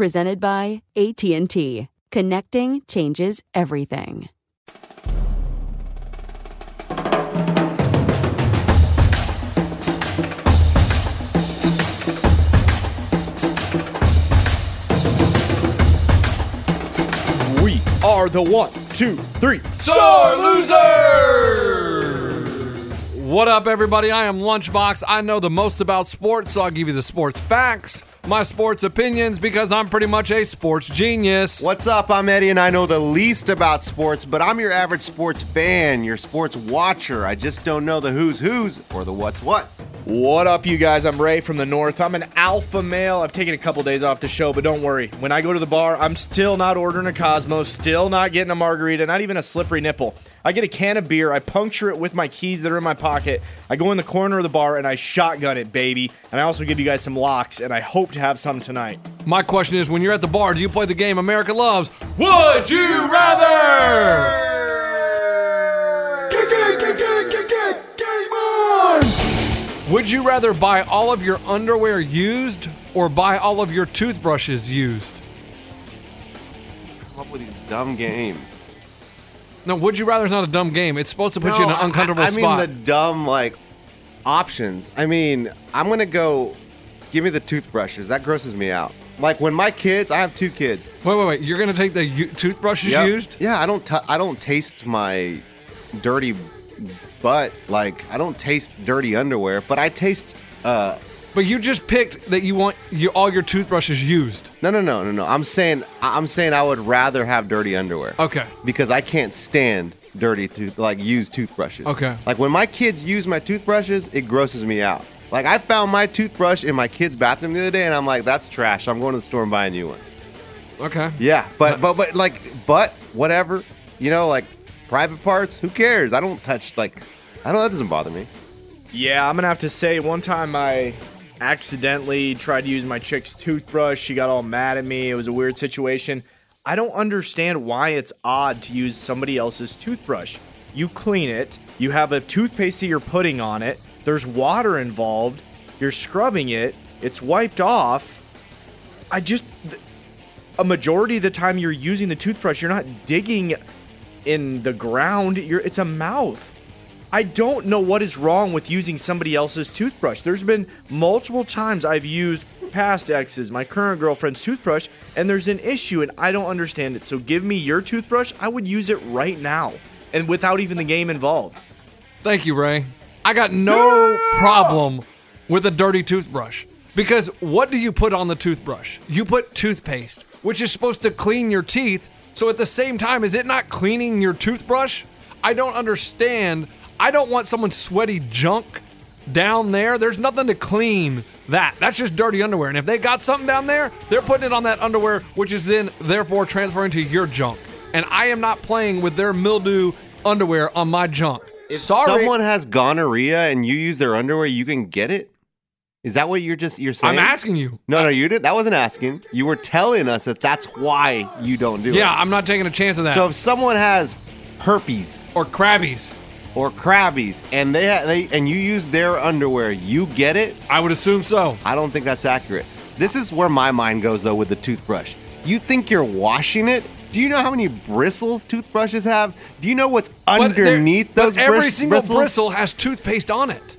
Presented by AT&T. Connecting changes everything. We are the one, two, three. Sore loser! What up, everybody? I am Lunchbox. I know the most about sports, so I'll give you the sports facts, my sports opinions, because I'm pretty much a sports genius. What's up? I'm Eddie, and I know the least about sports, but I'm your average sports fan, your sports watcher. I just don't know the who's who's or the what's what's. What up, you guys? I'm Ray from the North. I'm an alpha male. I've taken a couple days off the show, but don't worry. When I go to the bar, I'm still not ordering a Cosmo, still not getting a margarita, not even a slippery nipple. I get a can of beer, I puncture it with my keys that are in my pocket. I go in the corner of the bar and I shotgun it, baby. And I also give you guys some locks, and I hope to have some tonight. My question is when you're at the bar, do you play the game America loves? Would you rather? Would you rather buy all of your underwear used or buy all of your toothbrushes used? Come up with these dumb games. No, would you rather is not a dumb game. It's supposed to put you in an uncomfortable I, I mean spot. the dumb like options. I mean, I'm gonna go. Give me the toothbrushes. That grosses me out. Like when my kids, I have two kids. Wait, wait, wait. You're gonna take the u- toothbrushes Yep. used? Yeah, I don't. T- I don't taste my dirty butt. Like I don't taste dirty underwear, but I taste. uh But you just picked that you want you, all your toothbrushes used. No, no, no, no, no. I'm saying. I- I'm saying I would rather have dirty underwear. Okay. Because I can't stand dirty tooth like used toothbrushes. Okay. Like when my kids use my toothbrushes, it grosses me out. Like I found my toothbrush in my kid's bathroom the other day, and I'm like, that's trash. I'm going to the store and buying a new one. Okay. Yeah, but but but like but whatever, you know, like private parts. Who cares? I don't touch like I don't. That doesn't bother me. Yeah, I'm gonna have to say one time I accidentally tried to use my chick's toothbrush. She got all mad at me. It was a weird situation. I don't understand why it's odd to use somebody else's toothbrush. You clean it, you have a toothpaste that you're putting on it, there's water involved, you're scrubbing it, it's wiped off. I just a majority of the time you're using the toothbrush, you're not digging in the ground. You're it's a mouth. I don't know what is wrong with using somebody else's toothbrush. There's been multiple times I've used past exes, my current girlfriend's toothbrush, and there's an issue and I don't understand it. So give me your toothbrush. I would use it right now and without even the game involved. Thank you, Ray. I got no problem with a dirty toothbrush. Because what do you put on the toothbrush? You put toothpaste, which is supposed to clean your teeth. So at the same time, is it not cleaning your toothbrush? I don't understand. I don't want someone's sweaty junk down there. There's nothing to clean that. That's just dirty underwear. And if they got something down there, they're putting it on that underwear, which is then therefore transferring to your junk. And I am not playing with their mildew underwear on my junk. If Sorry. someone has gonorrhea and you use their underwear, you can get it. Is that what you're just you're saying? I'm asking you. No, no, you didn't. That wasn't asking. You were telling us that that's why you don't do it. Yeah, I'm not taking a chance of that. So if someone has herpes or crabbies or crabbies and they they and you use their underwear, you get it. I would assume so. I don't think that's accurate. This is where my mind goes though with the toothbrush. You think you're washing it? Do you know how many bristles toothbrushes have? Do you know what's But underneath but those every bris- single bristles? bristle has toothpaste on it.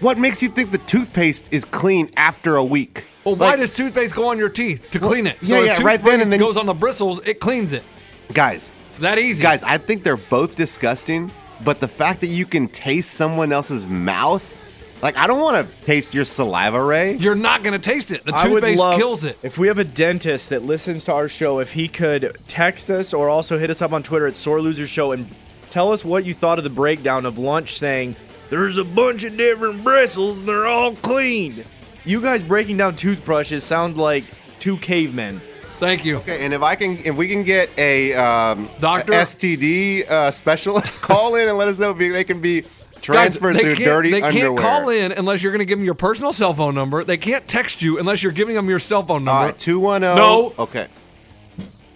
What makes you think the toothpaste is clean after a week? Well, why does toothpaste go on your teeth to clean it? yeah, so yeah, if right then and then- goes on the bristles, it cleans it. guys? It's that easy. Guys, I think they're both disgusting, but the fact that you can taste someone else's mouth, like I don't want to taste your saliva, Ray. you're not going to taste it. The I would toothpaste love kills it. If we have a dentist that listens to our show, if he could text us or also hit us up on Twitter at Sore Loser Show and tell us what you thought of the breakdown of lunch saying, there's a bunch of different bristles and they're all clean. You guys breaking down toothbrushes sound like two cavemen. Thank you. Okay, and if I can, if we can get a um, Doctor? a STD uh, specialist, call in and let us know if they can be transferred they through dirty they underwear. can't call in unless you're going to give them your personal cell phone number. They can't text you unless you're giving them your cell phone number. Two one zero. No. Okay.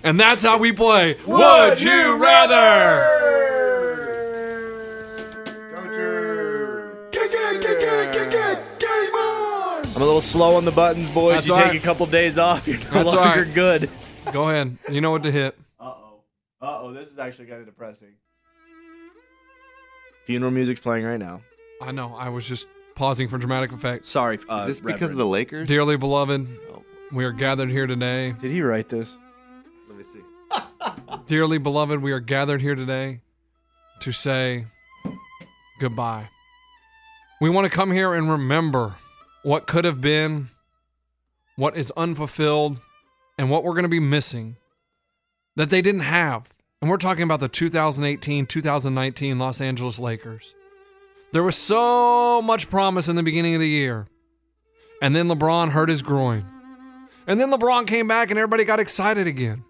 And that's how we play. Would you rather? I'm a little slow on the buttons, boys. That's you all take right. a couple days off, you're no That's longer right. good. Go ahead. You know what to hit. Uh-oh. Uh-oh, this is actually kind of depressing. Funeral music's playing right now. I know. I was just pausing for dramatic effect. Sorry. Uh, Is this because of the Lakers? Dearly beloved, we are gathered here today. Did he write this? Let me see. Dearly beloved, we are gathered here today to say goodbye. We want to come here and remember what could have been, what is unfulfilled, and what we're going to be missing that they didn't have. And we're talking about the 2018 2019 Los Angeles Lakers. There was so much promise in the beginning of the year. And then LeBron hurt his groin. And then LeBron came back and everybody got excited again.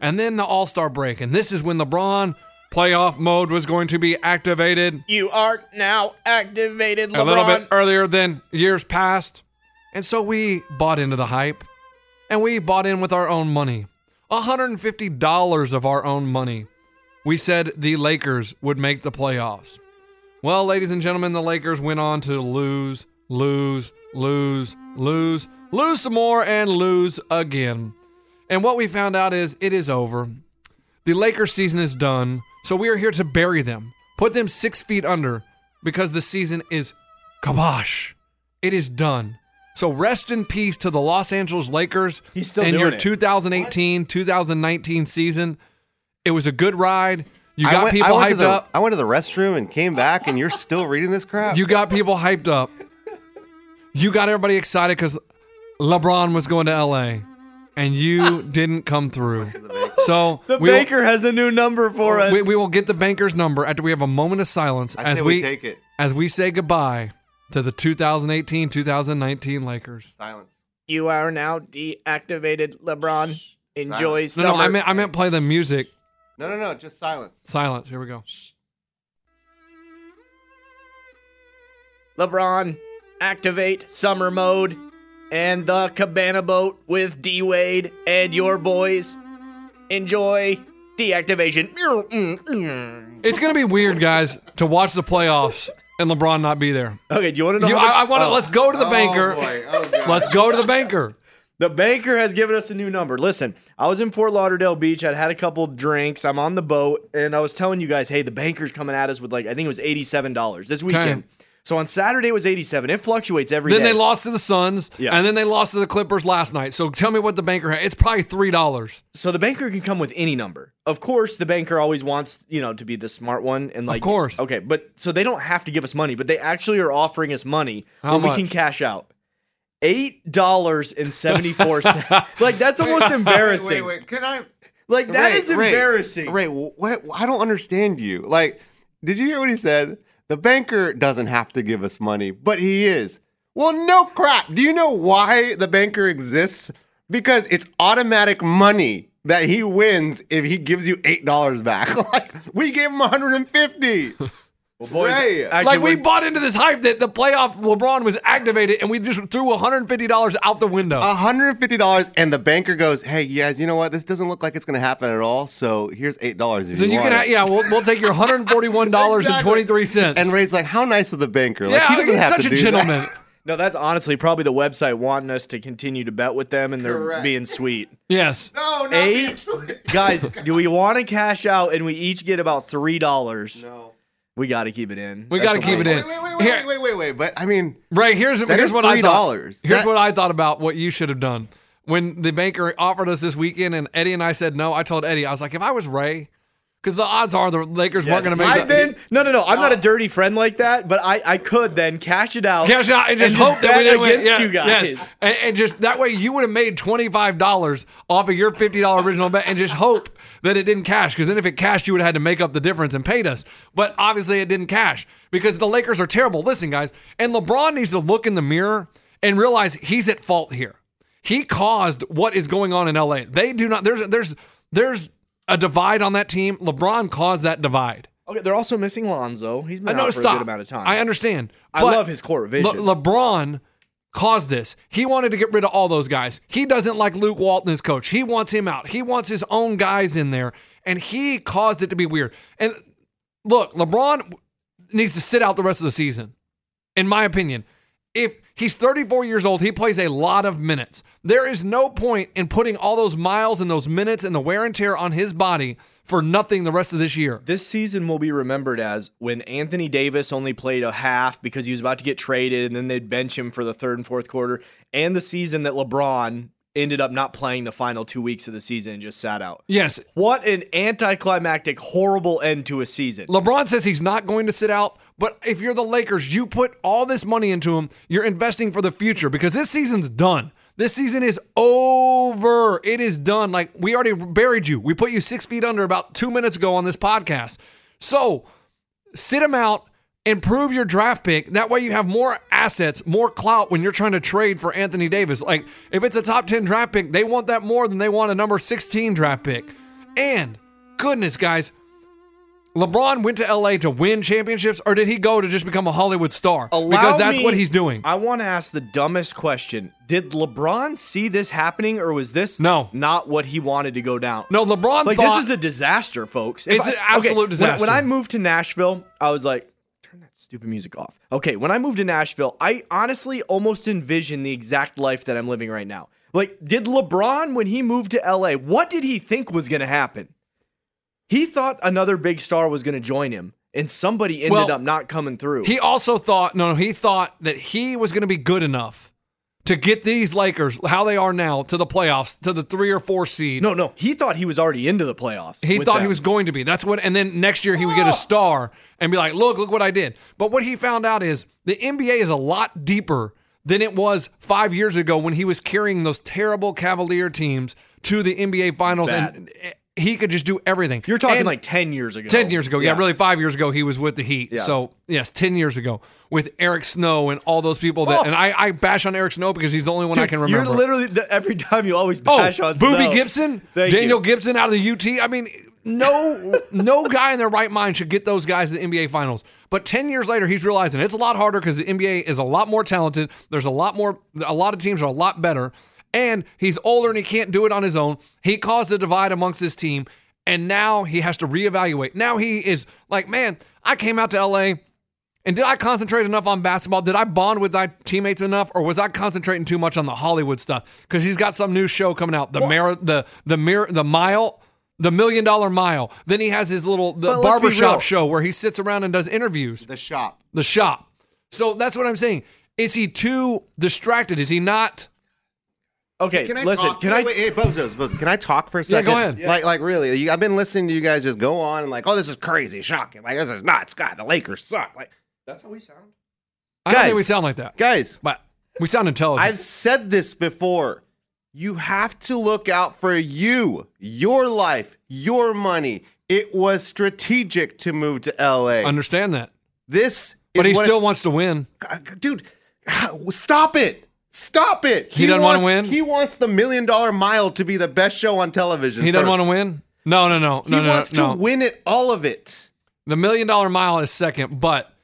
And then the All Star break. And this is when LeBron playoff mode was going to be activated You are now activated, LeBron. a little bit earlier than years past. And so we bought into the hype and we bought in with our own money $150 of our own money. We said the Lakers would make the playoffs. Well, ladies and gentlemen, the Lakers went on to lose, lose, lose, lose, lose some more, and lose again. And what we found out is it is over. The Lakers season is done, so we are here to bury them, put them six feet under, because the season is kabosh. It is done. So rest in peace to the Los Angeles Lakers He's still and doing your it. 2018 2019 season. It was a good ride. You got went, people went to hyped the, up. I went to the restroom and came back, and you're still reading this crap. You got people hyped up. You got everybody excited because LeBron was going to LA, and you didn't come through. So The we will- banker has a new number for us. we, we will get the banker's number after we have a moment of silence I as say we, we take it. as we say goodbye to the 2018-2019 Lakers. Silence. you are now deactivated, LeBron. Enjoy No, summer. no, I meant I meant play the music. No, no, no. Just silence. Silence. Here we go. Shh. LeBron, activate summer mode and the cabana boat with D Wade and your boys. Enjoy deactivation. It's gonna be weird, guys, to watch the playoffs and LeBron not be there. Okay, do you want to know? You, how much- I, I want to. oh. Let's go to the Oh, banker. boy. Oh, Let's go to the banker. The banker has given us a new number. Listen, I was in Fort Lauderdale Beach. I'd had a couple drinks. I'm on the boat, and I was telling you guys, hey, the banker's coming at us with like I think it was eighty-seven dollars this weekend. So on Saturday it was eighty-seven. It fluctuates every Then day. they lost to the Suns, Yeah. and then they lost to the Clippers last night. So tell me what the banker had. It's probably three dollars. So the banker can come with any number. Of course, the banker always wants, you know, to be the smart one and like Of course. Okay, but so they don't have to give us money, but they actually are offering us money How where much? we can cash out. Eight dollars and seventy four cents. like that's almost embarrassing. Wait, wait, Can I? Like that Ray, is Ray, embarrassing. Ray, what? I don't understand you. Like, did you hear what he said? The banker doesn't have to give us money, but he is. Well, no crap. Do you know why the banker exists? Because it's automatic money that he wins if he gives you eight dollars back. like we gave him 150. Well, boys, Ray. actually, like we we're- bought into this hype that the playoff LeBron was activated, and we just threw one hundred and fifty dollars out the window. $150 and the banker goes, "Hey, you guys, you know what? This doesn't look like it's going to happen at all. So here's eight dollars. so you can, ha- yeah, we'll, we'll take your one hundred and forty-one dollars and twenty-three cents. And Ray's like, "How nice of the banker! Like yeah, he doesn't he's have such to a do gentleman. That. No, that's honestly probably the website wanting us to continue to bet with them, and they're Correct. being sweet. Yes. No, no, Eight it's sweet. guys, do we want to cash out and we each get about three dollars? No. We got to keep it in. We gotta what keep we- it in. wait, wait, wait, Here- wait, wait, wait, wait. But I mean, Right here's here's is what I thought. $3. Here's That- what I thought about what you should have done when the banker offered us this weekend, and Eddie and I said no. I told Eddie I was like, if I was Ray, because the odds are the Lakers weren't going to make. I've the, been no, no, no. I'm not a oh. dirty friend like that, but I, I could then cash it out, Cash it out and just and hope that we didn't win. against Yeah, you guys. yes. And, and just that way, you would have made twenty five dollars off of your fifty dollar original bet, and just hope that it didn't cash. Because then, if it cashed, you would have had to make up the difference and paid us. But obviously, it didn't cash because the Lakers are terrible. Listen, guys, and LeBron needs to look in the mirror and realize he's at fault here. He caused what is going on in LA. They do not. There's there's there's a divide on that team. LeBron caused that divide. Okay, they're also missing Lonzo. He's been uh, I know. out for Stop. a good amount of time. I understand. I love his court vision. Le- LeBron caused this. He wanted to get rid of all those guys. He doesn't like Luke Walton as coach. He wants him out. He wants his own guys in there, and he caused it to be weird. And look, LeBron needs to sit out the rest of the season, in my opinion. If he's 34 years old, he plays a lot of minutes. There is no point in putting all those miles and those minutes and the wear and tear on his body for nothing the rest of this year. This season will be remembered as when Anthony Davis only played a half because he was about to get traded, and then they'd bench him for the third and fourth quarter, and the season that LeBron ended up not playing the final two weeks of the season and just sat out. Yes, What an anticlimactic, horrible end to a season. LeBron says he's not going to sit out, but if you're the Lakers, you put all this money into him, you're investing for the future because this season's done. This season is over. It is done. Like we already buried you. We put you six feet under about two minutes ago on this podcast. So sit him out and prove your draft pick. That way you have more assets, more clout when you're trying to trade for Anthony Davis. Like if it's a top 10 draft pick, they want that more than they want a number 16 draft pick. And goodness, guys, LeBron went to LA to win championships, or did he go to just become a Hollywood star? Allow because that's me- what he's doing. I want to ask the dumbest question. Did LeBron see this happening or was this No. not what he wanted to go down? No, LeBron Like thought this is a disaster, folks. If It's I- an absolute okay, when- disaster. When, I moved to Nashville, I was like, turn that stupid music off. Okay, when I moved to Nashville, I honestly almost envisioned the exact life that I'm living right now. Like, did LeBron when he moved to LA, what did he think was going to happen? He thought another big star was going to join him, and somebody ended Well, up not coming through. he also thought no, no, he thought that he was going to be good enough to get these Lakers how they are now to the playoffs, to the three or four seed. no, no, he thought he was already into the playoffs. He thought he was going to be. That's what, and then next year he would get a ah! star and be like, "Look, look what I did." But what he found out is the NBA is a lot deeper than it was five years ago when he was carrying those terrible Cavalier teams to the NBA Finals, and eh, he could just do everything. You're talking And- like 10 years ago. 10 years ago. Yeah, really five years ago he was with the Heat. Yeah. So, yes, 10 years ago with Eric Snow and all those people that Oh. and I, I bash on Eric Snow because he's the only one I can remember. You're literally the, every time you always Oh, bash on Boobie Snow. Gibson, Thank Daniel you. Gibson out of the UT. I mean, no, no guy in their right mind should get those guys to the NBA Finals. But ten years later, he's realizing it's a lot harder because the NBA is a lot more talented. There's a lot more. A lot of teams are a lot better, and he's older and he can't do it on his own. He caused a divide amongst his team, and now he has to reevaluate. Now he is like, man, I came out to LA. And did I concentrate enough on basketball? Did I bond with my teammates enough, or was I concentrating too much on the Hollywood stuff? Because he's got some new show coming out, the Mar- the the mir- the mile, the million dollar mile. Then he has his little the But let's be real. barbershop show where he sits around and does interviews. The shop. The shop. So that's what I'm saying. Is he too distracted? Is he not? Okay, Can I listen. talk? Can wait, I? Wait, hey, Bozos, Bozos, can I talk for a second? Yeah, second? go ahead. Like, like really? You, I've been listening to you guys just go on and like, oh, this is crazy, shocking. Like, this is nuts. God, the Lakers suck. Like, That's how we sound. I don't think we sound like that, guys, but we sound intelligent. I've said this before. You have to look out for you, your life, your money. It was strategic to move to LA. understand that, this, but is he what still wants to win. dude. Stop it! Stop it! He doesn't wanna wants- win? He wants the Million Dollar Mile to be the best show on television. He doesn't want to win. No, no, no, He no, no, wants no. to win it, all of it. The million dollar mile is second, but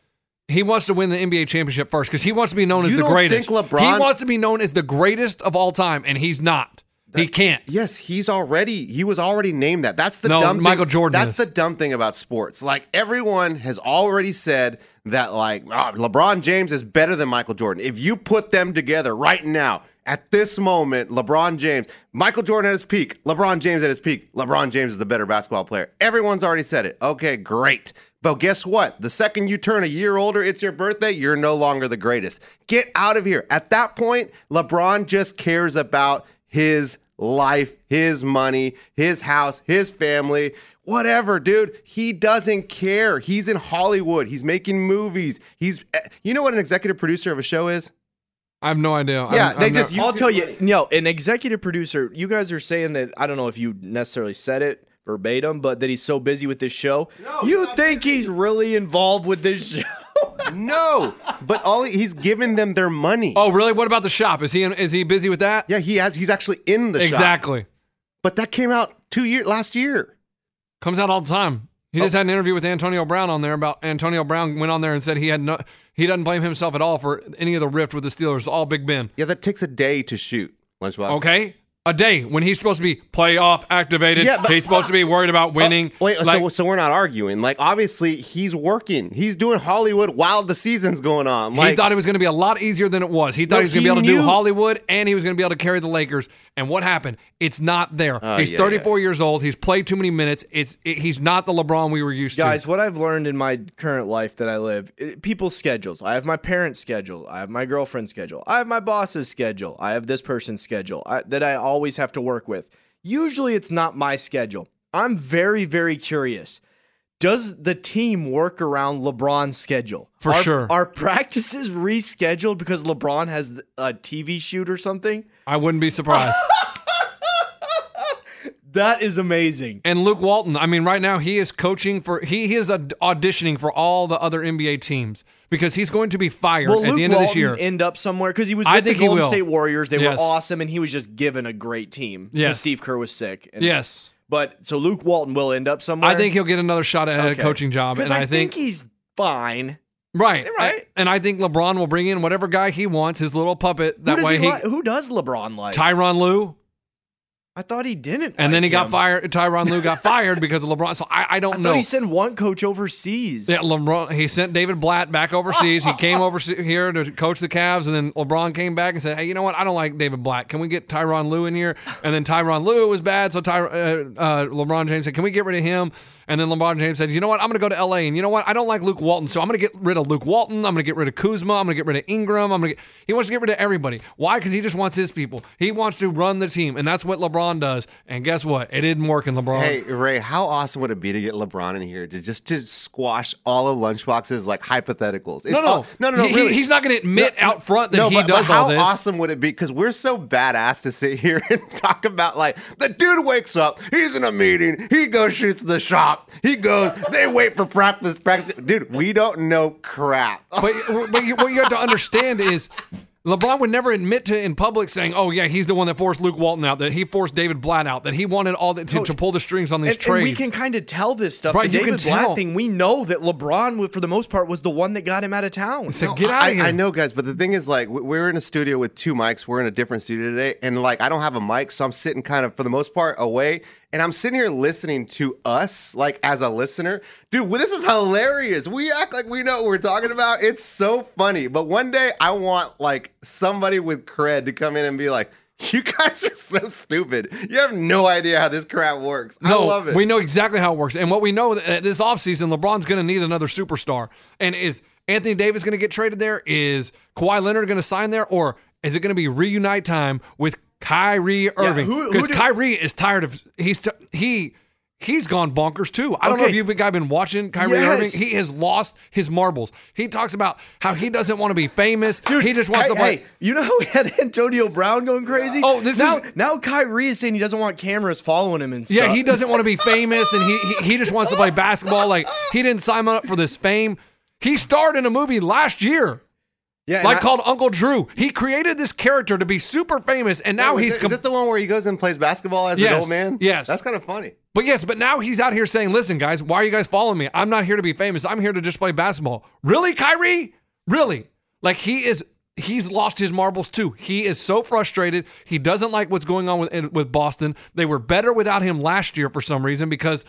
he wants to win the NBA championship first because he wants to be known as You the don't greatest. think LeBron- He wants to be known as the greatest of all time, and he's not. he can't. Yes, he's already he was already named that. That's the No, dumb Michael thing. Jordan That's is. the dumb thing about sports. Like everyone has already said that like oh, LeBron James is better than Michael Jordan. If you put them together right now, at this moment, LeBron James, Michael Jordan at his peak, LeBron James at his peak, LeBron James is the better basketball player. Everyone's already said it. Okay, great. But guess what? The second you turn a year older, it's your birthday, you're no longer the greatest. Get out of here. At that point, LeBron just cares about his life, his money, his house, his family, whatever, dude. He doesn't care. He's in Hollywood. He's making movies. He's, eh, you know what an executive producer of a show is? I have no idea. Yeah, I'm- they I'm just- not- I'll tell you, yo, an executive producer, you guys are saying that, I don't know if you necessarily said it verbatim, but that he's so busy with this show. you think he's really involved with this show? No, but all he- he's giving them their money. Oh, really? What about the shop? Is he is he busy with that? Yeah, he has. He's actually in the shop. exactly. But that came out two year last year. Comes out all the time. He just oh. had an interview with Antonio Brown on there about Antonio Brown went on there and said he had no he doesn't blame himself at all for any of the rift with the Steelers. All Big Ben. Yeah, that takes a day to shoot. Lunchbox. Okay. A day when he's supposed to be playoff activated. Yeah, but- he's supposed to be worried about oh, winning. Oh, wait, Like, so so we're not arguing. Like obviously he's working. He's doing Hollywood while the season's going on. Like he thought it was going to be a lot easier than it was. He thought No, he was going to be able to do Hollywood and he was going to be able to carry the Lakers. And what happened? It's not there. Oh, he's yeah, 34 years old. He's played too many minutes. It's it, he's not the LeBron we were used Guys, to. Guys, what I've learned in my current life that I live, it- people's schedules. I have my parents' schedule. I have my girlfriend's schedule. I have my boss's schedule. I have this person's schedule I, that I always have to work with. Usually it's not my schedule. I'm very, very curious. Does the team work around LeBron's schedule? For Are- sure. Are practices rescheduled because LeBron has a TV shoot or something? I wouldn't be surprised. That is amazing. and Luke Walton, I mean, right now he is coaching for he, he is aud- auditioning for all the other NBA teams because he's going to be fired at Luke the end of Walton this year. end up somewhere? Because he was with the think he Golden. State Warriors. They Yes. were awesome, and he was just given a great team. Yes. Steve Kerr was sick. And- yes. But so Luke Walton will end up somewhere. I think he'll get another shot at Okay. a coaching job, And I, I think, he's fine. right. Right. And I think LeBron will bring in whatever guy he wants, his little puppet. That who way he, he? Who does LeBron like? Tyronn Lue. I thought he didn't. And then he like got fired. Tyronn Lue got fired because of LeBron. So I, I don't I know. he sent one coach overseas. Yeah, LeBron. He sent David Blatt back overseas. He came over here to coach the Cavs, and then LeBron came back and said, "Hey, you know what? I don't like David Blatt. Can we get Tyronn Lue in here?" And then Tyronn Lue was bad, so Ty, uh, uh, LeBron James said, "Can we get rid of him?" And then LeBron James said, "You know what? I'm going to go to LA, and you know what? I don't like Luke Walton, so I'm going to get rid of Luke Walton. I'm going to get rid of Kuzma. I'm going to get rid of Ingram. I'm going to. Get he wants to get rid of everybody. Why? Because he just wants his people. He wants to run the team, and that's what LeBron does. And guess what? It didn't work in LeBron. Hey Ray, how awesome would it be to get LeBron in here to just to squash all of Lunchbox's like hypotheticals? It's no, no, all- no, no, no. He- really. he's not going to admit No, out front that no, he but, does but how all this. How awesome would it be? Because we're so badass to sit here and talk about like the dude wakes up, he's in a meeting, he goes shoots the shop, he goes, they wait for practice, practice. Dude, we don't know crap. But, but you, what you have to understand is LeBron would never admit to in public saying, "Oh yeah, he's the one that forced Luke Walton out, that he forced David Blatt out, that he wanted all that to, to pull the strings on these And, and trades." we can kind of tell this stuff. Right, the you can David Blatt tell. thing, we know that LeBron, for the most part, was the one that got him out of town. So No, get out I, of here. I know, guys, but the thing is, like, we're in a studio with two mics. We're in a different studio today, and like, I don't have a mic, so I'm sitting kind of, for the most part, away. And I'm sitting here listening to us, like, as a listener. Dude, well, this is hilarious. We act like we know what we're talking about. It's so funny. But one day, I want like somebody with cred to come in and be like, "You guys are so stupid. You have no idea how this crap works." I No, love it. we know exactly how it works. And what we know that this offseason, LeBron's going to need another superstar. And is Anthony Davis going to get traded there? Is Kawhi Leonard going to sign there? Or is it going to be reunite time with Kyrie Irving? Because do- Kyrie is tired of he's t- he he's gone bonkers too. I don't know if you've been, guy been watching Kyrie Yes. Irving. He has lost his marbles. He talks about how he doesn't want to be famous. he just wants Ky- to play. Hey, you know how we had Antonio Brown going crazy? Oh, this now, is- now Kyrie is saying he doesn't want cameras following him and stuff. Yeah, he doesn't want to be famous, and he, he he just wants to play basketball. Like he didn't sign up for this fame. He starred in a movie last year, Yeah, like I- called Uncle Drew. He created this character to be super famous, and now Is he's. it- com- is it the one where he goes and plays basketball as Yes. an old man? Yes. That's kind of funny. but yes, but now he's out here saying, "Listen, guys, why are you guys following me? I'm not here to be famous. I'm here to just play basketball." Really, Kyrie? Really? Like he is. He's lost his marbles too. He is so frustrated. He doesn't like what's going on with with Boston. They were better without him last year for some reason because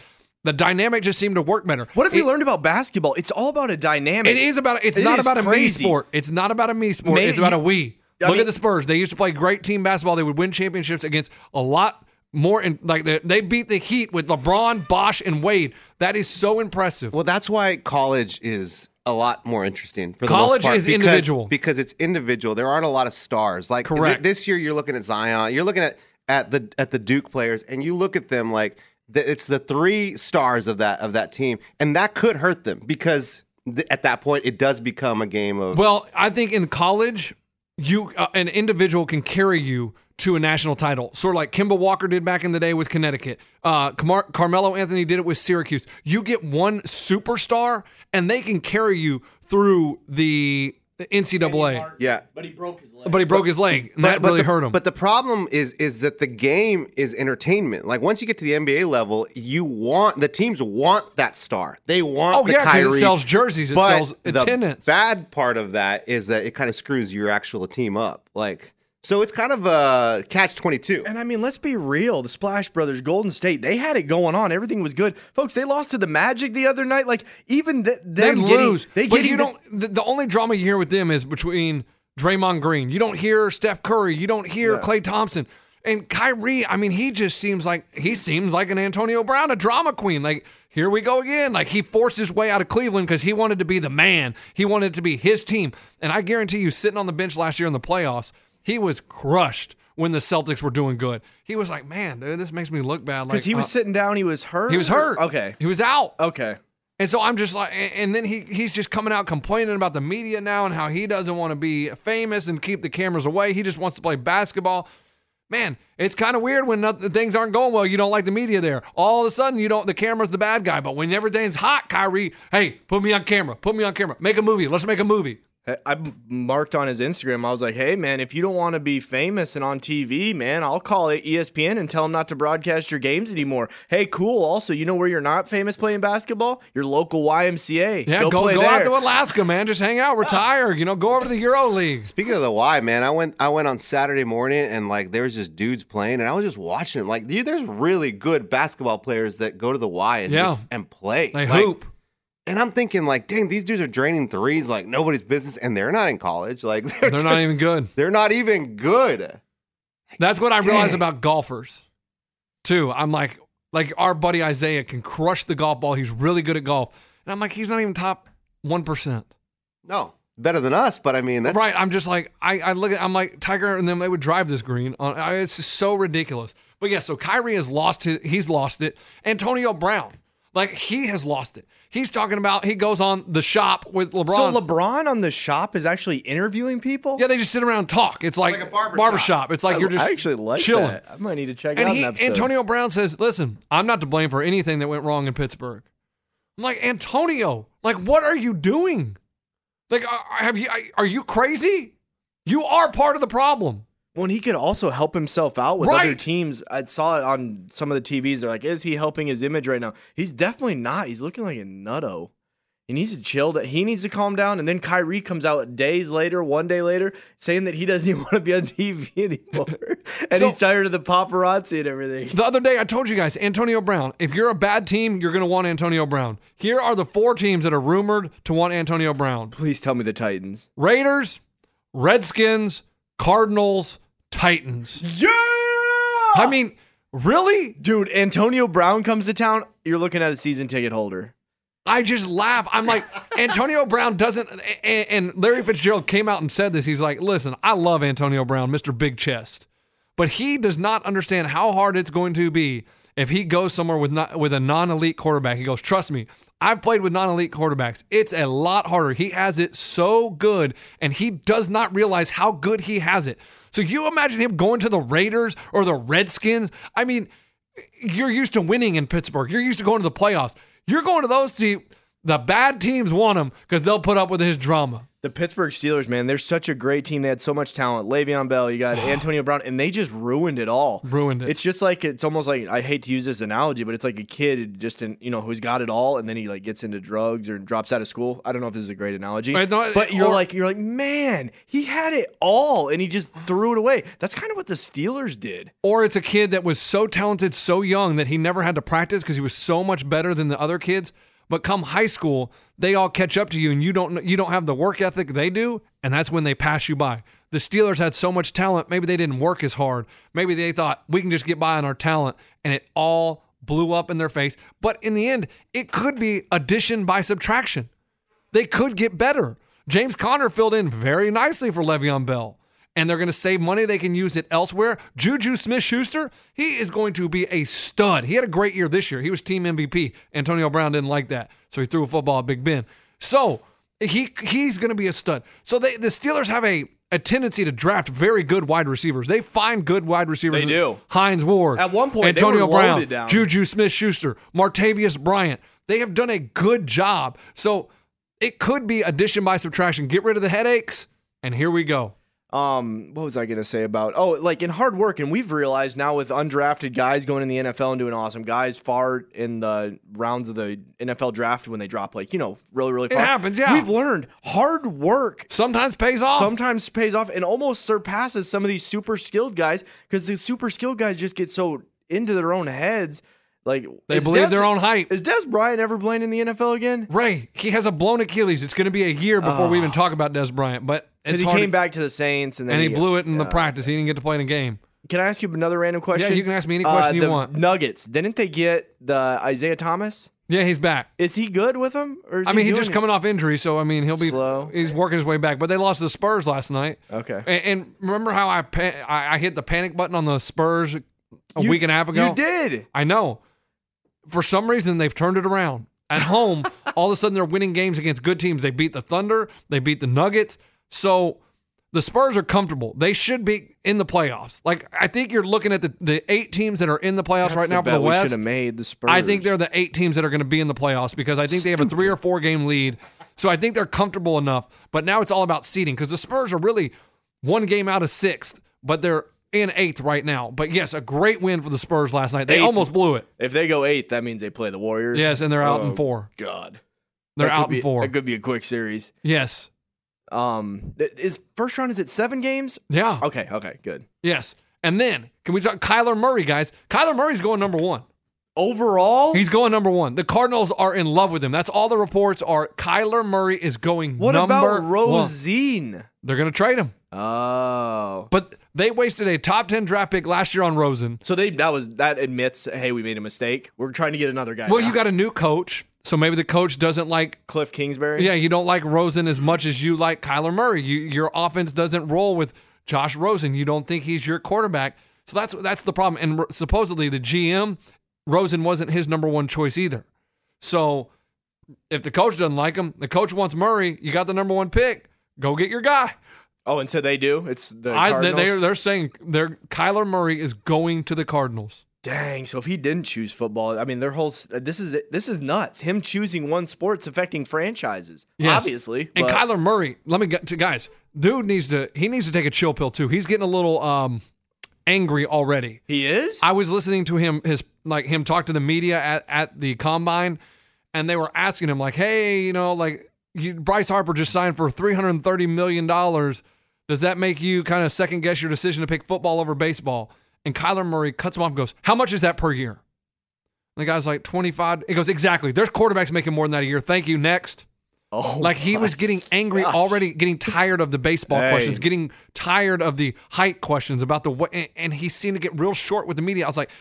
The dynamic just seemed to work better. What have we learned about basketball? It's all about a dynamic. It is about. It's It not is about a me sport. It's not about a me sport. Maybe- it's about a we. I Look mean- at the Spurs. They used to play great team basketball. They would win championships against a lot more. In, like they, they beat the Heat with LeBron, Bosh, and Wade. That is so impressive. Well, that's why college is a lot more interesting. For the College most part, is because- individual. because it's individual. There aren't a lot of stars. Like th- Correct. this year, you're looking at Zion. You're looking at at the at the Duke players, and you look at them like the, it's the three stars of that of that team, and that could hurt them because th- at that point it does become a game of Well, I think in college, you uh, an individual can carry you to a national title, sort of like Kemba Walker did back in the day with Connecticut. Uh, Camar- Carmelo Anthony did it with Syracuse. You get one superstar, and they can carry you through the NCAA. yeah. But he broke his leg. But he broke his leg, and that really the, hurt him. But the problem is is that the game is entertainment. Like once you get to the NBA level, you want the teams want that star. They want Oh, the yeah, 'cause it sells jerseys, it But sells the attendance. bad part of that is that it kind of screws your actual team up. Like so, it's kind of a catch twenty two. And I mean, let's be real. The Splash Brothers, Golden State, they had it going on. Everything was good, folks. They lost to the Magic the other night. Like even th- they getting- lose. they but getting you the- don't. The, the only drama you hear with them is between Draymond Green. You don't hear Steph Curry. You don't hear Klay Thompson. And Kyrie, I mean, he just seems like he seems like an Antonio Brown, a drama queen. Like here we go again. Like he forced his way out of Cleveland because he wanted to be the man. He wanted it to be his team. And I guarantee you, sitting on the bench last year in the playoffs, he was crushed when the Celtics were doing good. He was like, "Man, dude, this makes me look bad." Like because he was uh, sitting down. He was hurt. he was hurt. Okay. he was out. Okay. And so I'm just like, and then he he's just coming out complaining about the media now and how he doesn't want to be famous and keep the cameras away. He just wants to play basketball. Man, it's kind of weird when noth- things aren't going well. You don't like the media there. All of a sudden, you don't. The camera's the bad guy. But when everything's hot, Kyrie, hey, put me on camera. Put me on camera. Make a movie. Let's make a movie. I marked on his Instagram. I was like, "Hey, man, if you don't want to be famous and on TV, man, I'll call it ESPN and tell them not to broadcast your games anymore." Hey, cool. Also, you know where you're not famous playing basketball? Your local YMCA. Yeah, go go, play out there. to Alaska, man. Just hang out, retire. You know, go over to the Euro League. Speaking of the Y, man, I went I went on Saturday morning and like there was just dudes playing and I was just watching them. Like, dude, there's really good basketball players that go to the Y and Yeah. just, and play. They Like, hoop. And I'm thinking, like, dang, these dudes are draining threes like nobody's business, and they're not in college. Like, they're, They're just- not even good. They're not even good. That's what I realize about golfers, too. I'm like, like our buddy Isaiah can crush the golf ball. He's really good at golf, and I'm like, he's not even top one percent. No, better than us, but I mean, that's Right? I'm just like, I, I look at, I'm like Tiger, and then they would drive this green. On, I, it's just so ridiculous. But yeah, so Kyrie has lost it. He's lost it. Antonio Brown, like he has lost it. He's talking about he goes on the shop with LeBron. So LeBron on the shop is actually interviewing people. yeah, they just sit around and talk. It's like, Like a barbershop. barbershop. It's like I, you're just I actually like chilling. that. I might need to check And out he, an. Antonio Brown says, "Listen, I'm not to blame for anything that went wrong in Pittsburgh." I'm like, Antonio, like, what are you doing? Like, are- have you? Are you crazy? You are part of the problem. Well, and he could also help himself out with other teams. I saw it on some of the TVs. They're like, is he helping his image right now? He's definitely not. He's looking like a nutto. He needs to chill. He needs to calm down. And then Kyrie comes out days later, one day later, saying that he doesn't even want to be on TV anymore. and So- he's tired of the paparazzi and everything. The other day, I told you guys, Antonio Brown. If you're a bad team, you're going to want Antonio Brown. Here are the four teams that are rumored to want Antonio Brown: Please tell me the Titans. Raiders, Redskins, Cardinals, Titans. Yeah! I mean, really? Dude, Antonio Brown comes to town. You're looking at a season ticket holder. I just laugh. I'm like, Antonio Brown doesn't. And, and Larry Fitzgerald came out and said this. He's like, listen, I love Antonio Brown, Mr. Big Chest, but he does not understand how hard it's going to be if he goes somewhere with not, with a non-elite quarterback. He goes, trust me, I've played with non-elite quarterbacks. It's a lot harder. He has it so good, and he does not realize how good he has it. So you imagine him going to the Raiders or the Redskins. I mean, you're used to winning in Pittsburgh. You're used to going to the playoffs. You're going to those teams. The bad teams want him because they'll put up with his drama. The Pittsburgh Steelers, man, they're such a great team. They had so much talent. Le'Veon Bell, you got Antonio Brown, and they just ruined it all. Ruined it. It's just like it's almost like I hate to use this analogy, but it's like a kid just in you know who's got it all, and then he like gets into drugs or drops out of school. I don't know if this is a great analogy, Right, no, but you're or- like you're like man, he had it all, and he just threw it away. That's kind of what the Steelers did. Or it's a kid that was so talented, so young that he never had to practice because he was so much better than the other kids. But come high school, they all catch up to you, and you don't you don't have the work ethic they do, and that's when they pass you by. The Steelers had so much talent, maybe they didn't work as hard. Maybe they thought we can just get by on our talent, and it all blew up in their face. But in the end, it could be addition by subtraction. They could get better. James Conner filled in very nicely for Le'Veon Bell. And they're going to save money. They can use it elsewhere. Juju Smith Schuster, he is going to be a stud. He had a great year this year. He was team MVP. Antonio Brown didn't like that. So he threw a football at Big Ben. So he he's going to be a stud. So they, the Steelers have a, a tendency to draft very good wide receivers. They find good wide receivers. They do. Hines Ward. At one point, Antonio Brown. Juju Smith Schuster, Martavius Bryant. They have done a good job. So it could be addition by subtraction. Get rid of the headaches, and here we go. Um what was i going to say about oh like in hard work and we've realized now with undrafted guys going in the nfl and doing awesome guys far in the rounds of the nfl draft when they drop like you know really really far happens, yeah. we've learned hard work Sometimes pays off. sometimes pays off and almost surpasses some of these super skilled guys because the super skilled guys just get so into their own heads like They believe Des- their own hype. is dez bryant ever playing in the nfl again Ray, he has a blown Achilles. It's going to be a year before we even talk about Dez Bryant. But because he came to- back to the saints and then and he blew it in the yeah. practice. He didn't get to play in a game. Can I ask you another random question? Yeah, you can ask me any uh, question you the want. Nuggets didn't they get the Isaiah Thomas? Yeah, he's back. Is he good with them? Or is I he mean, he's just it? coming off injury, so I mean, he'll be Slow. He's working his way back. But they lost to the Spurs last night. Okay. And, and remember how I, I I hit the panic button on the Spurs a You- week and a half ago? You did. I know. For some reason, they've turned it around. At home, all of a sudden, they're winning games against good teams. They beat the Thunder, they beat the Nuggets. So the Spurs are comfortable. They should be in the playoffs. Like, I think you're looking at the, the eight teams that are in the playoffs right now for the we should West. have made the Spurs. I think they're the eight teams that are going to be in the playoffs because I think they have a three or four game lead. So I think they're comfortable enough. But now it's all about seeding because the Spurs are really one game out of sixth, but they're in eighth right now. But yes, a great win for the Spurs last night. They Eighth. almost blew it. If they go eighth, that means they play the Warriors. Yes, and they're out Oh, in four. God, They're out in four. That could be a quick series. Yes. Um, is first round is it seven games? Yeah. Okay. Okay. Good. Yes. And then can we talk Kyler Murray, guys? Kyler Murray's going number one. Overall, He's going number one. The Cardinals are in love with him. That's all the reports are. Kyler Murray is going what number about one. They're going to trade him. Oh. But they wasted a top 10 draft pick last year on Rosen. So they that was that admits, hey, we made a mistake. We're trying to get another guy. Well, now. you got a new coach. So maybe the coach doesn't like, Kliff Kingsbury. yeah, you don't like Rosen as much as you like Kyler Murray. You, your offense doesn't roll with Josh Rosen. You don't think he's your quarterback. So that's that's the problem. And r- supposedly the GM, Rosen wasn't his number one choice either. So if the coach doesn't like him, the coach wants Murray. You got the number one pick. Go get your guy. Oh, and so they do. It's the I, they, they're, they're saying they're Kyler Murray is going to the Cardinals. Dang. So if he didn't choose football, I mean, their whole this is this is nuts. Him choosing one sport's affecting franchises. Yes. Obviously. And but- Kyler Murray, let me get to guys. Dude needs to he needs to take a chill pill too. He's getting a little um angry already. he is. I was listening to him his like him talk to the media at, at the combine and they were asking him like, "Hey, you know, like you, Bryce Harper just signed for 330 million dollars. Does that make you kind of second guess your decision to pick football over baseball?" And Kyler Murray cuts him off and goes, "How much is that per year?" And the guy's like, 25. He goes, "Exactly. There's quarterbacks making more than that a year. Thank you. Next." oh, Like he was getting angry already, getting tired of the baseball Hey. questions, getting tired of the height questions about the what, and, and he seemed to get real short with the media. I was like,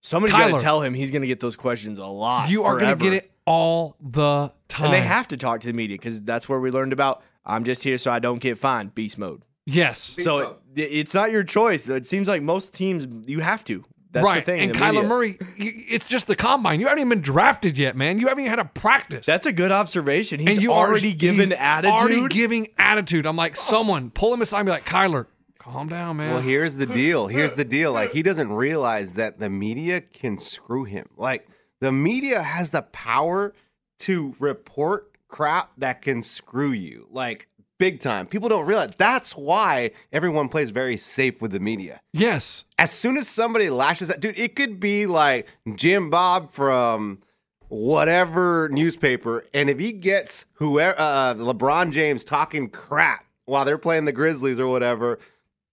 "Somebody's got to tell him he's going to get those questions a lot. "You are going to get it all the time." and they have to talk to the media because that's where we learned about. I'm just here so I don't get fined. Beast mode. Yes, so it, it's not your choice. It seems like most teams you have to. That's right. the thing. and the Kyler media. Murray, it's just the combine. You haven't even been drafted yet, man. You haven't even had a practice. That's a good observation. He's and you are- already given he's attitude. Already giving attitude. I'm like, someone pull him aside and be like, Kyler, calm down, man. Well, here's the deal. Here's the deal. Like he doesn't realize that the media can screw him. Like the media has the power to report crap that can screw you. Like big time. People don't realize that's why everyone plays very safe with the media. Yes. As soon as somebody lashes at, dude, it could be like Jim Bob from whatever newspaper, and if he gets whoever uh, LeBron James talking crap while they're playing the Grizzlies or whatever,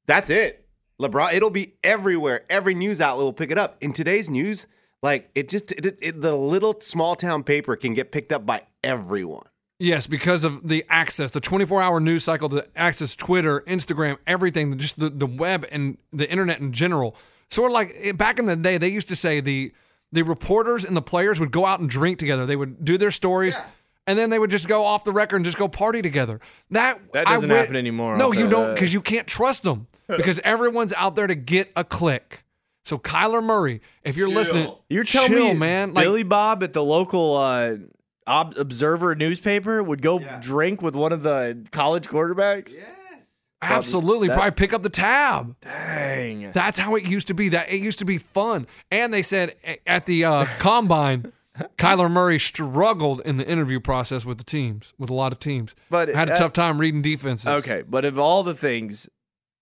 that's it. LeBron, it'll be everywhere. Every news outlet will pick it up. In today's news, like it just it, it, the little small town paper can get picked up by everyone. Yes, because of the access, the 24 hour news cycle, the access, Twitter, Instagram, everything, just the, the web and the internet in general. Sort of like eh, back in the day, they used to say the the reporters and the players would go out and drink together. They would do their stories. And then they would just go off the record and just go party together. That That doesn't wi- happen anymore. No, you don't, because you can't trust them. Because everyone's out there to get a click. So Kyler Murray, if you're listening, You're telling chill, me, man. Like, Billy Bob at the local uh, Ob- Observer newspaper would go drink with one of the college quarterbacks? Yes. Absolutely, that- probably pick up the tab. Dang. That's how it used to be. That it used to be fun. And they said at the uh, combine, Kyler Murray struggled in the interview process with the teams, with a lot of teams. But had a uh, tough time reading defenses. Okay, but of all the things,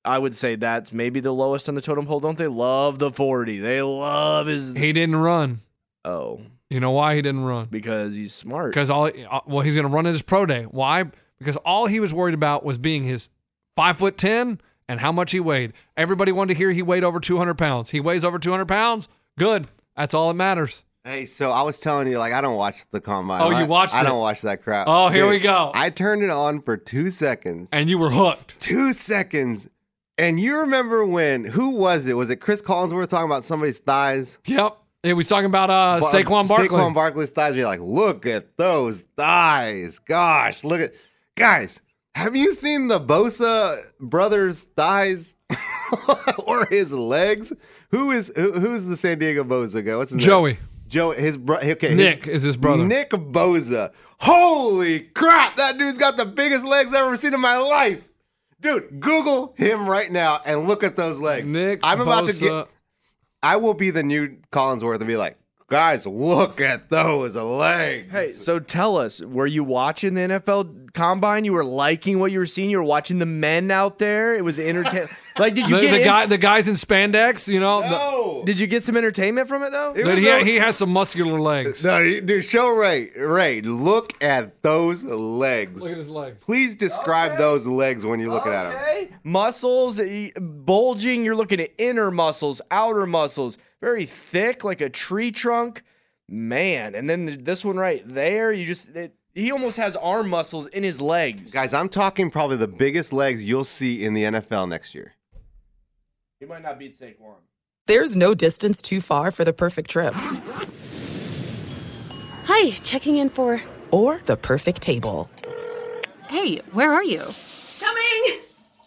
I would say that's maybe the lowest on the totem pole. Don't they love the 40? They love his. he didn't run. Oh, You know why he didn't run? because he's smart. Because all uh, well, he's going to run at his pro day. Why? Because all he was worried about was being his five foot ten and how much he weighed. Everybody wanted to hear he weighed over two hundred pounds. He weighs over two hundred pounds. Good. That's all that matters. Hey, so I was telling you, like, I don't watch the combine. Oh, you I- watched I it? don't watch that crap. Oh, here Dude, we go. I turned it on for two seconds. And you were hooked. Two seconds. And you remember when, who was it? Was it Cris Collinsworth talking about somebody's thighs? Yep. He was talking about uh, Bar- Saquon Barkley. Saquon Barkley's thighs. Be like, look at those thighs. Gosh, look at guys. Have you seen the Bosa brothers' thighs or his legs? Who is who, who's the San Diego Bosa guy? What's his Joey. name? Joey. His bro. Okay, his- Nick is his brother. Nick Bosa. Holy crap! That dude's got the biggest legs I've ever seen in my life. Dude, Google him right now and look at those legs. Nick I'm about to Bosa. get. I will be the new Collinsworth and be like, guys, look at those legs. Hey, so tell us, were you watching the NFL Combine? You were liking what you were seeing. You were watching the men out there. It was entertaining. like, did you the, get the in- guy, the guys in spandex, you know, the- no, Did you get some entertainment from it though? It but he, a- he has some muscular legs. no, dude, show Ray. Ray, look at those legs. Look at his legs. Please describe those legs when you're looking at them. Okay. Muscles bulging. You're looking at inner muscles, outer muscles, very thick, like a tree trunk. Man, and then this one right there, you just it, he almost has arm muscles in his legs. Guys, I'm talking probably the biggest legs you'll see in the NFL next year. He might not beat Saquon. There's no distance too far for the perfect trip Hi, checking in for. or the perfect table. Hey, where are you?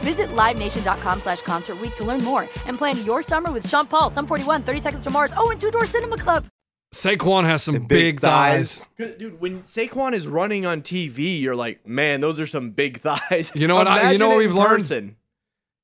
Visit LiveNation.com slash Concert Week to learn more and plan your summer with Sean Paul, Sum 41, 30 Seconds to Mars, oh, and Two Door Cinema Club. Saquon has some big, thighs. Dude, when Saquon is running on TV, you're like, man, those are some big thighs. You know what I- you Imagine know what we've in learned?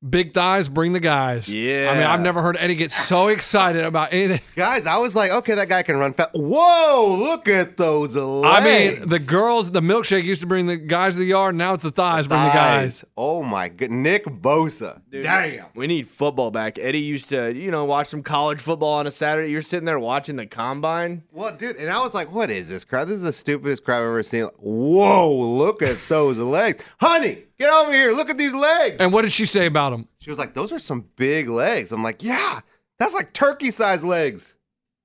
Person. Big thighs, bring the guys. Yeah. I mean, I've never heard Eddie get so excited about anything. Guys, I was like, okay, that guy can run fast. Whoa, look at those legs. I mean, the girls, the milkshake used to bring the guys to the yard. Now it's the thighs, bring the guys. Oh my good, Nick Bosa. Damn. We need football back. Eddie used to, you know, watch some college football on a Saturday. You're sitting there watching the combine. Well, dude, and I was like, what is this crowd? This is the stupidest crowd I've ever seen. Whoa, look at those legs. Honey, get over here. Look at these legs. And what did she say about him? She was like, those are some big legs. I'm like, yeah, that's like turkey sized legs.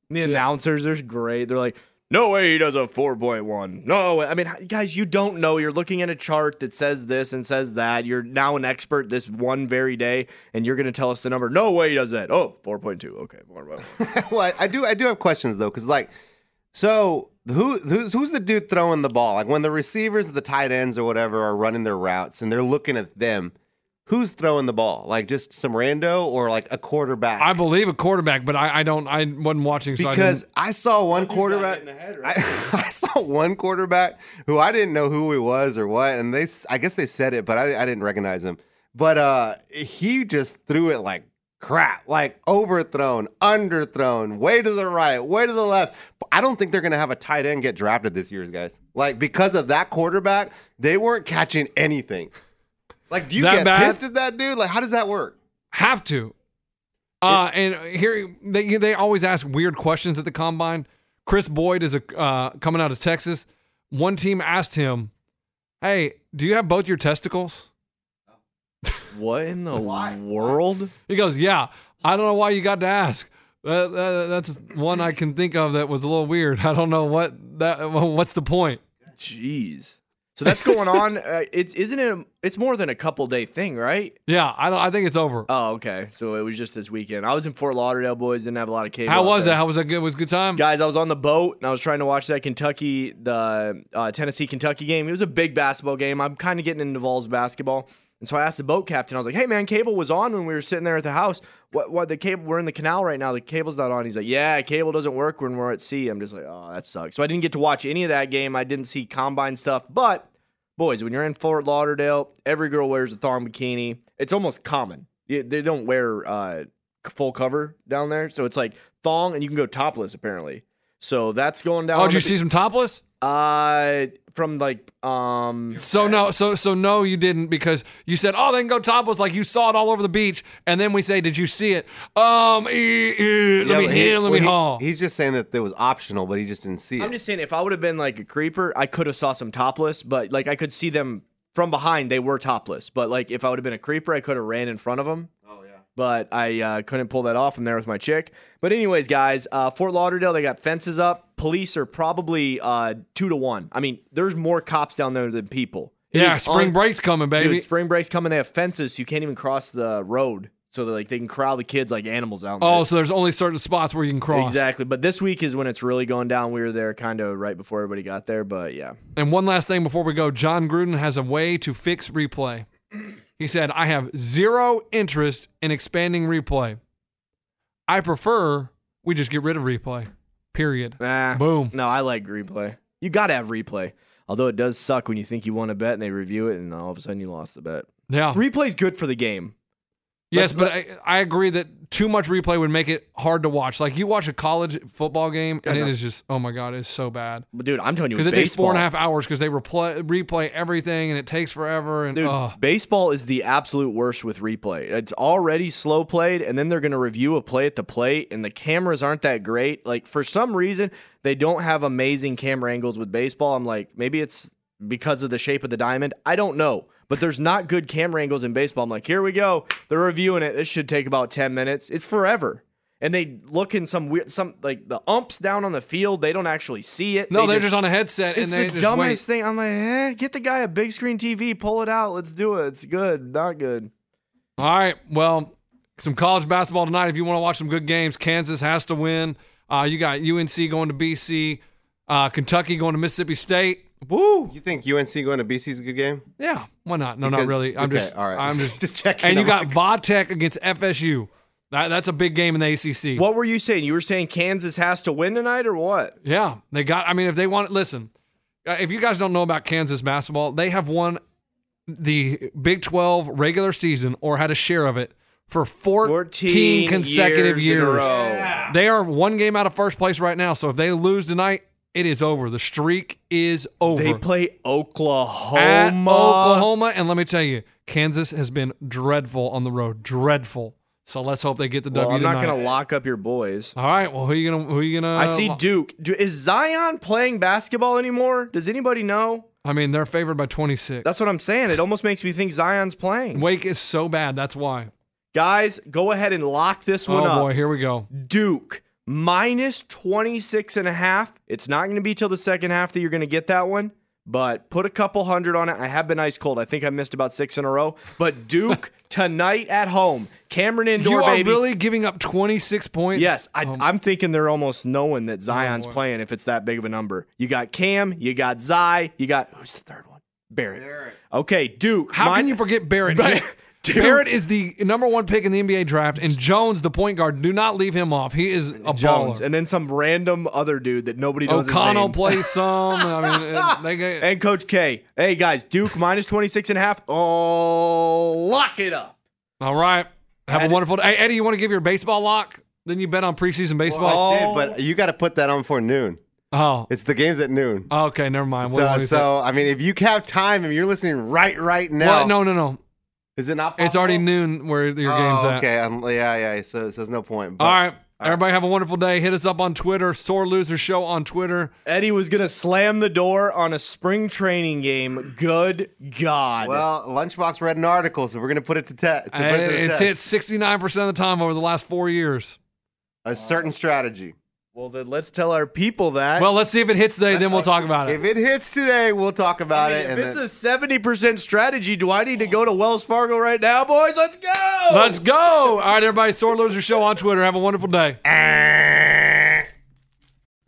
The announcers are great. They're like, no way he does a 4.1. No way. I mean, guys, you don't know. You're looking at a chart that says this and says that. You're now an expert this one very day, and you're going to tell us the number. No way he does that. Oh, 4.2. Okay. 4.1. well, I, I do I do have questions though, because like, so who who's, who's the dude throwing the ball? Like when the receivers, the tight ends, or whatever are running their routes, and they're looking at them. Who's throwing the ball? Like just some rando or like a quarterback? I believe a quarterback, but I, I don't. I wasn't watching, so because I I, saw one quarterback. I, I saw one quarterback who I didn't know who he was or what, and they s- I guess they said it, but I, I didn't recognize him. But uh, he just threw it like crap, like overthrown, underthrown, way to the right, way to the left. I don't think they're gonna have a tight end get drafted this year, guys. Like because of that quarterback, they weren't catching anything. Like, do you That get bad? pissed at that dude? Like, how does that work? have to. Uh, and here they they always ask weird questions at the combine. Chris Boyd is a uh, coming out of Texas. One team asked him, "Hey, do you have both your testicles?" What in the world? He goes, "Yeah." I don't know why you got to ask. That, that, that's one I can think of that was a little weird. I don't know what that. What's the point? Jeez. So that's going on. Uh, it's isn't it? It's more than a couple day thing, right? Yeah, I don't. I think it's over. Oh, okay. So it was just this weekend. I was in Fort Lauderdale, boys. Didn't have a lot of cable. How was that? How was that? Good? Was a good time? Guys, I was on the boat and I was trying to watch that Kentucky, the uh, Tennessee Kentucky game. It was a big basketball game. I'm kind of getting into Vols basketball. And so I asked the boat captain, I was like, hey man, cable was on when we were sitting there at the house. What, what, the cable, we're in the canal right now. The cable's not on. He's like, yeah, cable doesn't work when we're at sea. I'm just like, oh, that sucks. So I didn't get to watch any of that game. I didn't see combine stuff. But boys, when you're in Fort Lauderdale, every girl wears a thong bikini. It's almost common. They don't wear uh, full cover down there. So it's like thong and you can go topless apparently. So that's going down. Oh, did you the see some topless? uh, from like um. So no, so so no, you didn't because you said, "Oh, they can go topless," like you saw it all over the beach, and then we say, "Did you see it?" Um, eh, eh, let Yeah, me but he- hear, let well, me he- haul. He's just saying that it was optional, but he just didn't see it. I'm just saying, if I would have been like a creeper, I could have saw some topless, but like I could see them from behind. They were topless, but like if I would have been a creeper, I could have ran in front of them. But I uh, couldn't pull that off. I'm there with my chick. But anyways, guys, uh, Fort Lauderdale, they got fences up. Police are probably uh, two to one. I mean, there's more cops down there than people. It yeah, spring un- break's coming, baby. Dude, spring break's coming. They have fences, so you can't even cross the road. So like they can corral the kids like animals out. oh, there. so there's only certain spots where you can cross. Exactly. But this week is when it's really going down. We were there kind of right before everybody got there. But yeah. And one last thing before we go, Jon Gruden has a way to fix replay. He said, "I have zero interest in expanding replay. I prefer we just get rid of replay. Period. Nah. Boom. No, I like replay. You got to have replay. Although it does suck when you think you won a bet and they review it and all of a sudden you lost the bet. Yeah. Replay's good for the game. Yes, but I, I agree that too much replay would make it hard to watch. Like you watch a college football game, and it is just oh my god, it's so bad. But dude, I'm telling you, Because it takes four and a baseball- half hours because they replay replay everything, and it takes forever. And Dude, oh, baseball is the absolute worst with replay. It's already slow played, and then they're going to review a play at the plate, and the cameras aren't that great. Like, for some reason, they don't have amazing camera angles with baseball. I'm like, maybe it's because of the shape of the diamond. I don't know. But there's not good camera angles in baseball. I'm like, here we go. They're reviewing it. This should take about 10 minutes. It's forever. And they look in some weird, some like the umps down on the field. They don't actually see it. no, They they're just, on a headset, and it's they the just dumbest wait. thing. I'm like, eh, get the guy a big screen TV, pull it out, let's do it. It's good, not good. All right, well, some college basketball tonight. If you want to watch some good games, Kansas has to win. Uh, you got UNC going to BC, uh, Kentucky going to Mississippi State. Woo! You think UNC going to BC is a good game? Yeah, why not? No, Because- not really. I'm okay, just, all right. I'm just, Just checking. And you got like- Vodtech against FSU. That, that's a big game in the ACC. What were you saying? You were saying Kansas has to win tonight, or what? Yeah, they got. I mean, if they want, listen. uh, If you guys don't know about Kansas basketball, they have won the Big 12 regular season or had a share of it for 14, 14 consecutive years in a years. row. They are one game out of first place right now. So if they lose tonight, it is over. The streak is over. They play Oklahoma. at Oklahoma, and let me tell you, Kansas has been dreadful on the road. Dreadful. So let's hope they get the Well, W I'm not going to lock up your boys. All right. Well, who are you gonna? Who are you gonna? I see Duke. Is Zion playing basketball anymore? Does anybody know? I mean, they're favored by 26. That's what I'm saying. It almost makes me think Zion's playing. Wake is so bad. That's why. Guys, go ahead and lock this one oh up. Oh boy, here we go. Duke minus 26 and a half. It's not going to be till the second half that you're going to get that one, but put a couple hundred on it. I have been ice cold. I think I missed about six in a row. But Duke tonight at home, Cameron Indoor, you are baby. really giving up 26 points. Yes, I, Um, I'm thinking they're almost knowing that Zion's boy. playing if it's that big of a number. You got Cam, you got Zy, you got who's the third one? Barrett. Okay, Duke. How min- can you forget Barrett? Right. Dude. Barrett is the number one pick in the NBA draft, and Jones, the point guard. Do not leave him off. He is a Jones, baller. and then some random other dude that nobody knows. his O'Connell plays some. I mean, they get, and Coach K. Hey guys, Duke minus 26 and a half. Oh, lock it up. all right. Have Ed- a wonderful day. Hey, Eddie, you want to give your baseball lock? Then you bet on preseason baseball. I did, but you got to put that on for noon. Oh, It's the games at noon. okay. Never mind. What So, want to say? so I mean, if you have time and you're listening right right now, What? No, no, no. Is it not? It's already noon where your Oh, game's at. Okay, um, yeah, yeah. So, so there's no point. But, All right. Everybody have a wonderful day. Hit us up on Twitter, Sore Loser Show on Twitter. Eddie was gonna slam the door on a spring training game. Good God. Well, Lunchbox read an article, so we're gonna put it to, te- to, put it to the it's test. hit 69% of the time over the last four years. a certain strategy. Well, then let's tell our people that. Well, let's see if it hits today, then we'll talk about it. If it. it hits today, we'll talk about it. if And it's then, a 70% strategy, do I need to go to Wells Fargo right now, boys? Let's go. Let's go. All right, everybody. Sore Loser Show on Twitter. Have a wonderful day. Ah.